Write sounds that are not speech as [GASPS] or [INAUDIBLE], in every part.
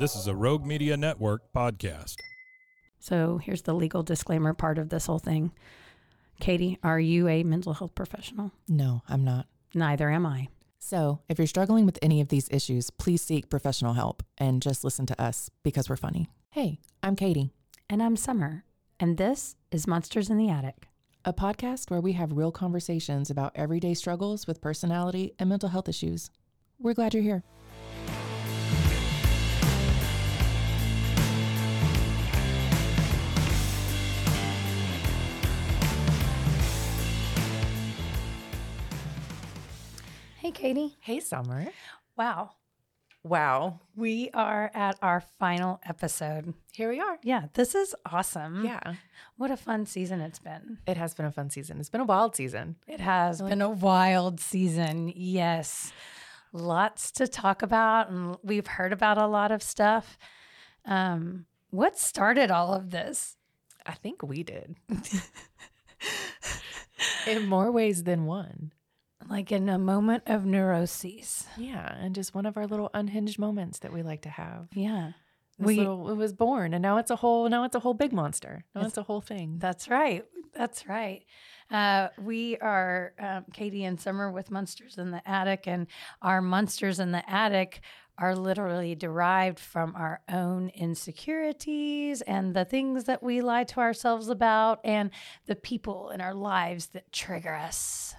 This is a Rogue Media Network podcast. So here's the legal disclaimer part of this whole thing. Katie, are you a mental health professional? No, I'm not. Neither am I. So, if you're struggling with any of these issues, please seek professional help and just listen to us because we're funny. Hey, I'm Katie, And I'm Summer. And this is Monsters in the Attic. a podcast where we have real conversations about everyday struggles with personality and mental health issues. We're glad you're here. Hey, Katie. Hey, Summer. Wow. Wow. We are at our final episode. Here we are. Yeah, this is awesome. Yeah, What a fun season it's been. it has been a fun season. It's been a wild season. It has been a wild season. Yes. Lots to talk about. And we've heard about a lot of stuff. Um, what started all of this? I think we did. [LAUGHS] In more ways than one. Like in a moment of neuroses. Yeah, and just one of our little unhinged moments that we like to have. Yeah. This We- little, it was born, and now it's a whole. Now it's a whole big monster. Now it's, a whole thing. That's right. That's right. Uh, we are um, Katie and Summer with Monsters in the Attic, and our Monsters in the Attic are literally derived from our own insecurities and the things that we lie to ourselves about, and the people in our lives that trigger us.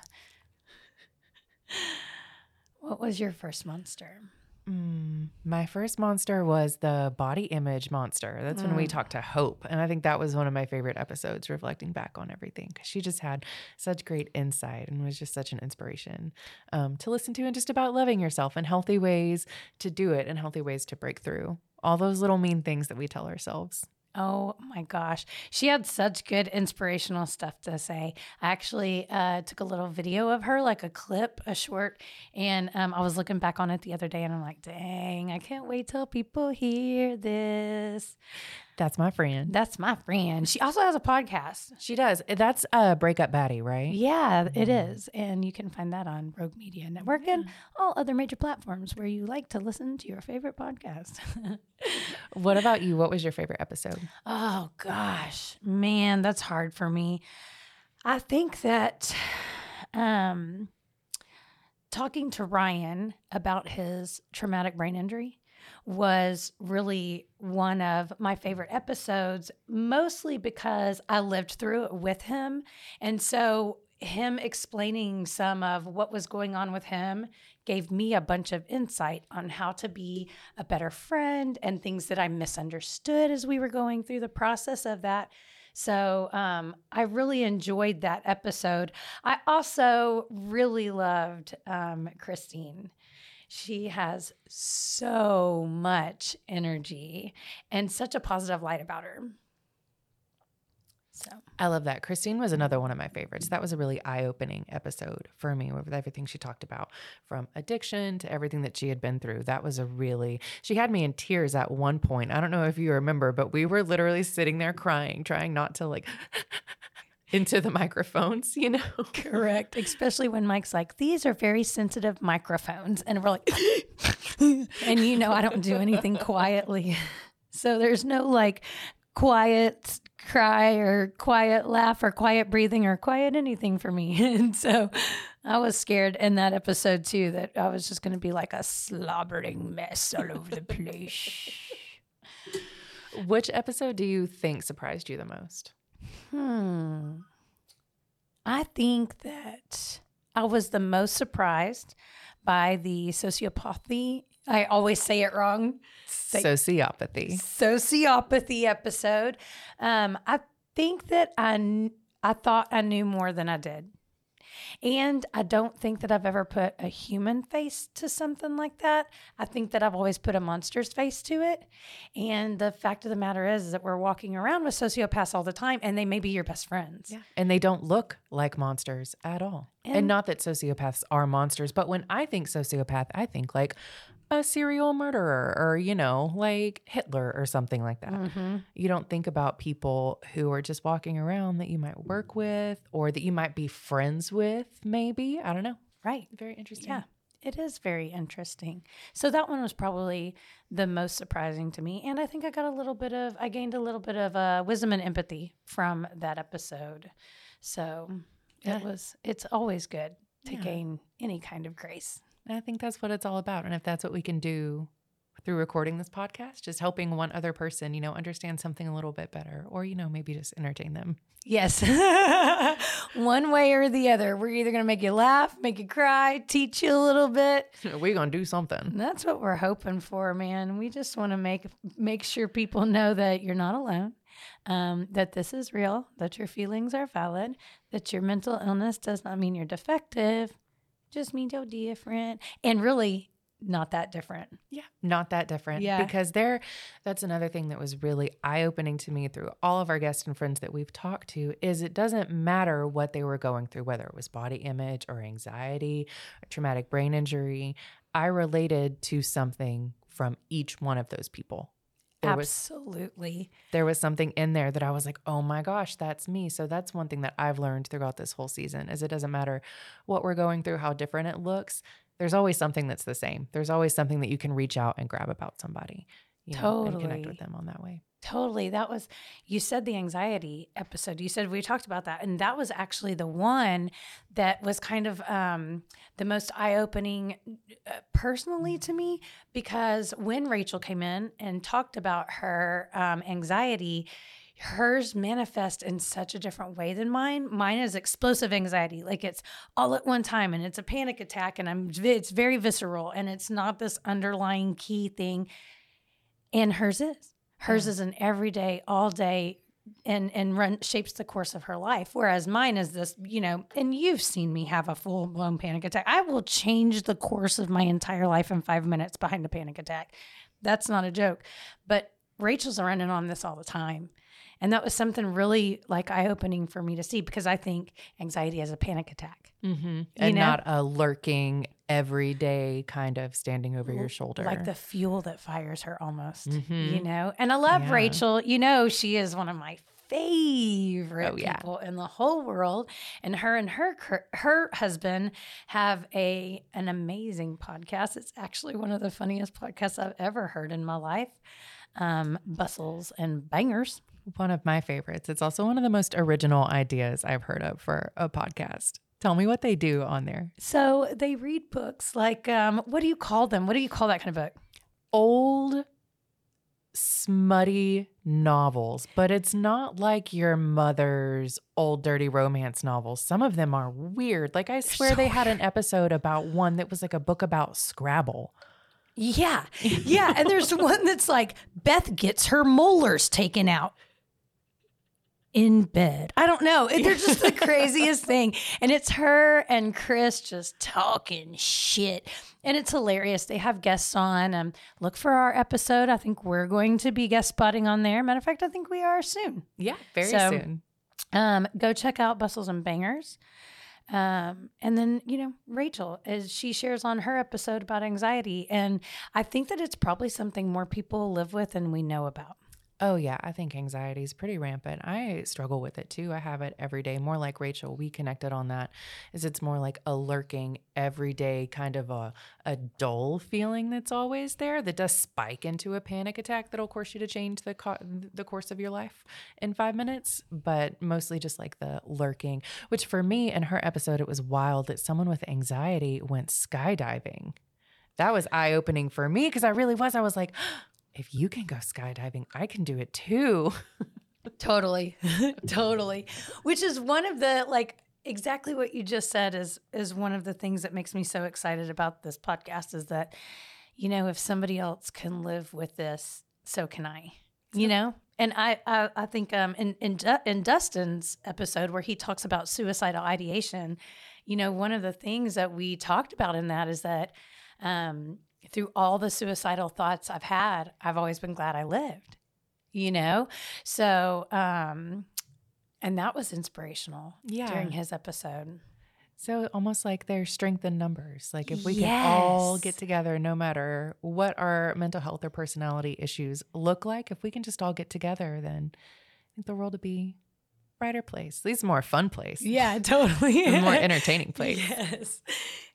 [LAUGHS] What was your first monster? Mm, my first monster was the body image monster. That's when we Mm. talked to Hope, and I think that was one of my favorite episodes, reflecting back on everything because she just had such great insight and was just such an inspiration um, to listen to, and just about loving yourself and healthy ways to do it and healthy ways to break through all those little mean things that we tell ourselves. Oh my gosh. She had such good inspirational stuff to say. I actually uh, took a little video of her, like a clip, a short, and um, I was looking back on it the other day and I'm like, dang, I can't wait till people hear this. That's my friend. That's my friend. She also has a podcast. She does. That's a breakup baddie, right? Yeah, it is. And you can find that on Rogue Media Network and all other major platforms where you like to listen to your favorite podcast. [LAUGHS] What about you? What was your favorite episode? Oh gosh, man, that's hard for me. I think that um talking to Ryan about his traumatic brain injury was really one of my favorite episodes, mostly because I lived through it with him. And so him explaining some of what was going on with him gave me a bunch of insight on how to be a better friend and things that I misunderstood as we were going through the process of that. So um, I really enjoyed that episode. I also really loved um, Christine. She has so much energy and such a positive light about her. So I love that. Christine was another one of my favorites. That was a really eye opening episode for me with everything she talked about from addiction to everything that she had been through. That was a really, she had me in tears at one point. I don't know if you remember, but we were literally sitting there crying, trying not to like [LAUGHS] into the microphones, you know? [LAUGHS] correct, especially when Mike's like, "These are very sensitive microphones," and we're like, [LAUGHS] and you know, I don't do anything quietly, [LAUGHS] so there's no like quiet cry or quiet laugh or quiet breathing or quiet anything for me. And so I was scared in that episode too that I was just going to be like a slobbering mess all over the place. Which episode do you think surprised you the most? Hmm. I think that I was the most surprised by the sociopathy. I always say it wrong. Sociopathy. Sociopathy episode. Um, I think that I I thought I knew more than I did, And I don't think that I've ever put a human face to something like that. I think that I've always put a monster's face to it. And the fact of the matter is, is that we're walking around with sociopaths all the time and they may be your best friends. Yeah. And they don't look like monsters at all. And, And- not that sociopaths are monsters, but when I think sociopath, I think like a serial murderer or, you know, like Hitler or something like that. Mm-hmm. You don't think about people who are just walking around that you might work with or that you might be friends with, maybe. I don't know. Right. Very interesting. Yeah, it is very interesting. So that one was probably the most surprising to me, and I think I got a little bit of, I gained a little bit of uh, wisdom and empathy from that episode. So Yeah. it was. It's always good to Yeah. gain any kind of grace. And I think that's what it's all about. And if that's what we can do through recording this podcast, just helping one other person, you know, understand something a little bit better or, you know, maybe just entertain them. Yes, [LAUGHS] one way or the other. We're either going to make you laugh, make you cry, teach you a little bit. [LAUGHS] We're going to do something. That's what we're hoping for, man. We just want to make make sure people know that you're not alone, um, that this is real, that your feelings are valid, that your mental illness does not mean you're defective, just means you're different, and really not that different. Yeah, not that different. Yeah. Because there, that's another thing that was really eye opening to me through all of our guests and friends that we've talked to is it doesn't matter what they were going through, whether it was body image or anxiety, or traumatic brain injury. I related to something from each one of those people. There was Absolutely. there was something in there that I was like, "Oh my gosh, that's me." So that's one thing that I've learned throughout this whole season is it doesn't matter what we're going through, how different it looks. There's always something that's the same. There's always something that you can reach out and grab about somebody, you know, and connect Totally. with them on that way. Totally. That was, you said the anxiety episode. You said we talked about that. And that was actually the one that was kind of um, the most eye opening uh, personally to me because when Rachel came in and talked about her um, anxiety, hers manifest in such a different way than mine. Mine is explosive anxiety, like it's all at one time and it's a panic attack and I'm it's very visceral and it's not this underlying key thing. And hers is. Hers is an everyday, all day and and run shapes the course of her life whereas mine is this you know and you've seen me have a full blown panic attack i will change the course of my entire life in 5 minutes behind a panic attack that's not a joke but rachel's running on this all the time and that was something really like eye opening for me to see because i think anxiety is a panic attack Mm-hmm. And know? not a lurking, everyday kind of standing over your shoulder. like the fuel that fires her almost Mhm. you know and i love Yeah. rachel you know she is one of my favorite Oh, yeah. people in the whole world and her and her her husband have a an amazing podcast it's actually one of the funniest podcasts i've ever heard in my life um bustles and bangers one of my favorites. It's also one of the most original ideas I've heard of for a podcast. Tell me what they do on there. so they read books like um what do you call them what do you call that kind of book old smutty novels, but it's not like your mother's old dirty romance novels. Some of them are weird. Like I swear so they had an episode about one that was like a book about Scrabble. Yeah. [LAUGHS] Yeah. And there's one that's like Beth gets her molars taken out in bed. I don't know. They're just the [LAUGHS] craziest thing. And it's her and Chris just talking shit. And it's hilarious. They have guests on. Um, look for our episode. I think we're going to be guest spotting on there. Matter of fact, I think we are soon. Yeah, very So- soon. Um, go check out Bustles and Bangers. Um, and then, you know, Rachel, as she shares on her episode about anxiety. And I think that it's probably something more people live with than we know about. Oh yeah, I think anxiety is pretty rampant. I struggle with it too. I have it every day. More like Rachel, we connected on that. Is it's more like a lurking everyday kind of a a dull feeling that's always there that does spike into a panic attack that'll course you to change the co- the course of your life in 5 minutes, but mostly just like the lurking, which for me in her episode it was wild that someone with anxiety went skydiving. That was eye-opening for me because I really was I was like if you can go skydiving, I can do it too. Totally. [LAUGHS] totally. Which is one of the like exactly what you just said is is one of the things that makes me so excited about this podcast is that you know if somebody else can live with this so can I. You know? And I I, I think um in, in in Dustin's episode where he talks about suicidal ideation, you know, one of the things that we talked about in that is that um, through all the suicidal thoughts I've had, I've always been glad I lived, you know? So, um, and that was inspirational Yeah. during his episode. So almost like there's strength in numbers. Like if we can all get together, no matter what our mental health or personality issues look like, if we can just all get together, then I think the world would be brighter place. At least a more fun place. Yeah, [LAUGHS] totally. A more [LAUGHS] entertaining place. Yes.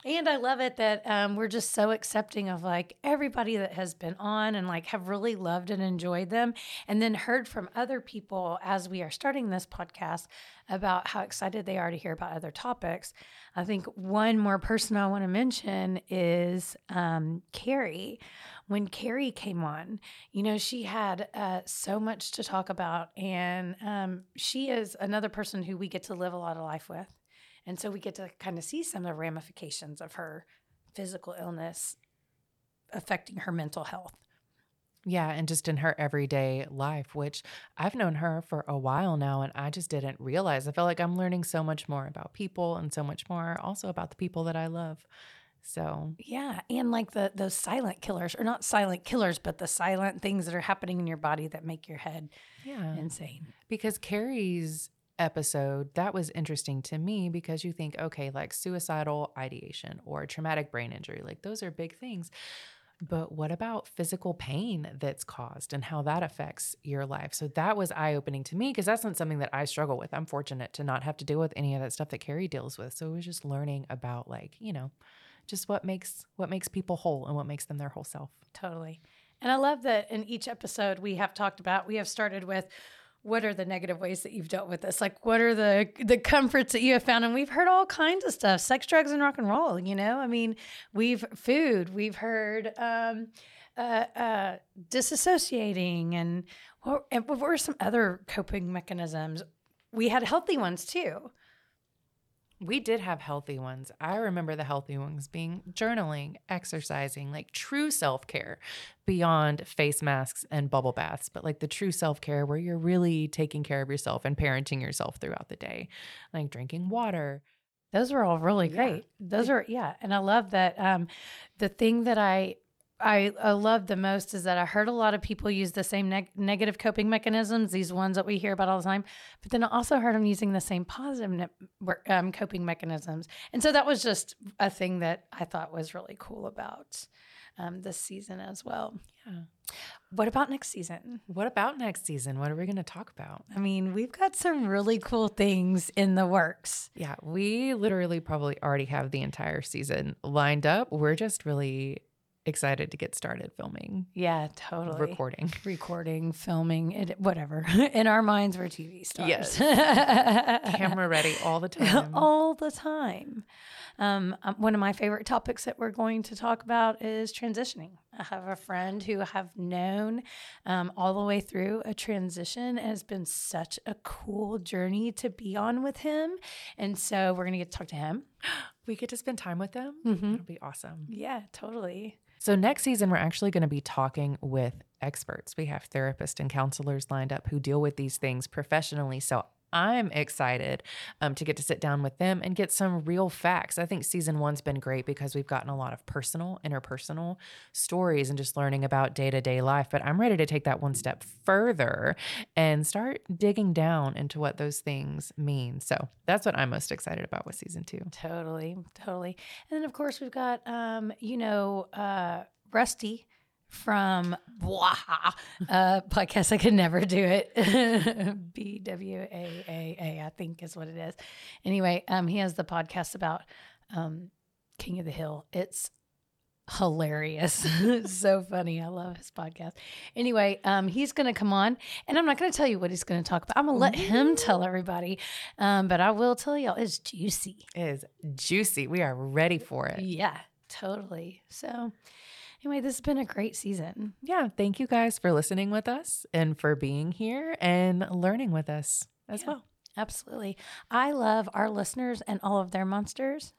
And I love it that um, we're just so accepting of like everybody that has been on and like have really loved and enjoyed them. And then heard from other people as we are starting this podcast about how excited they are to hear about other topics. I think one more person I want to mention is um, Carrie. When Carrie came on, you know, she had uh, so much to talk about. And um, she is another person who we get to live a lot of life with. And so we get to kind of see some of the ramifications of her physical illness affecting her mental health. Yeah, and just in her everyday life, which I've known her for a while now, and I just didn't realize. I feel like I'm learning so much more about people and so much more also about the people that I love. So, Yeah, and like the those silent killers, or not silent killers, but the silent things that are happening in your body that make your head yeah. insane. Because Carrie's episode, that was interesting to me because you think, okay, like suicidal ideation or traumatic brain injury, like those are big things. But what about physical pain that's caused and how that affects your life? So that was eye opening to me because that's not something that I struggle with. I'm fortunate to not have to deal with any of that stuff that Carrie deals with. So it was just learning about like, you know, just what makes what makes people whole and what makes them their whole self. Totally. And I love that in each episode we have talked about, we have started with what are the negative ways that you've dealt with this? Like what are the the comforts that you have found? And we've heard all kinds of stuff, sex, drugs, and rock and roll, you know? I mean, we've food, we've heard um uh, uh, disassociating, and what, and what were some other coping mechanisms? We had healthy ones too. We did have healthy ones. I remember the healthy ones being journaling, exercising, like true self care beyond face masks and bubble baths, but like the true self care where you're really taking care of yourself and parenting yourself throughout the day, like drinking water. Those were all really Yeah. great. Those are yeah, and I love that. Um, the thing that I I, I love the most is that I heard a lot of people use the same neg- negative coping mechanisms, these ones that we hear about all the time, but then I also heard them using the same positive ne- um, coping mechanisms, and so that was just a thing that I thought was really cool about um, this season as well. Yeah. What about next season? What about next season? What are we going to talk about? I mean, we've got some really cool things in the works. Yeah, we literally probably already have the entire season lined up. We're just really excited to get started filming, Yeah, totally. recording. [LAUGHS] recording, filming, it, whatever. [LAUGHS] In our minds, we're TV stars. Yes. [LAUGHS] Camera ready all the time. all the time. Um, um, one of my favorite topics that we're going to talk about is transitioning. I have a friend who I have known um, all the way through a transition. and It's been such a cool journey to be on with him. And so we're going to get to talk to him. [GASPS] We get to spend time with them. Mhm. That'll be awesome. Yeah, totally. So, next season, we're actually going to be talking with experts. We have therapists and counselors lined up who deal with these things professionally. So, I'm excited um, to get to sit down with them and get some real facts. I think season one's been great because we've gotten a lot of personal, interpersonal stories and just learning about day to day life. But I'm ready to take that one step further and start digging down into what those things mean. So, that's what I'm most excited about with season two. Totally, totally. And then of course we've got um, you know, uh Rusty from Bwaha uh podcast. I could never do it. [LAUGHS] B W A A A, I think is what it is. Anyway, um he has the podcast about um King of the Hill. It's hilarious. [LAUGHS] so funny. I love his podcast. Anyway, um he's gonna come on and I'm not gonna tell you what he's gonna talk about. I'm gonna let him tell everybody. Um, but I will tell y'all it's juicy. It is juicy. We are ready for it. Yeah, totally. So, anyway, this has been a great season. yeah, thank you guys for listening with us and for being here and learning with us as Yeah. well. Absolutely. I love our listeners and all of their monsters.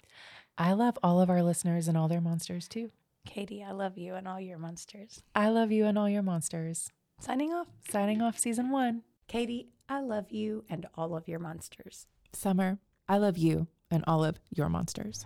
I love all of our listeners and all their monsters too. Katie, I love you and all your monsters. I love you and all your monsters. Signing off. Signing off season one. Katie, I love you and all of your monsters. Summer, I love you and all of your monsters.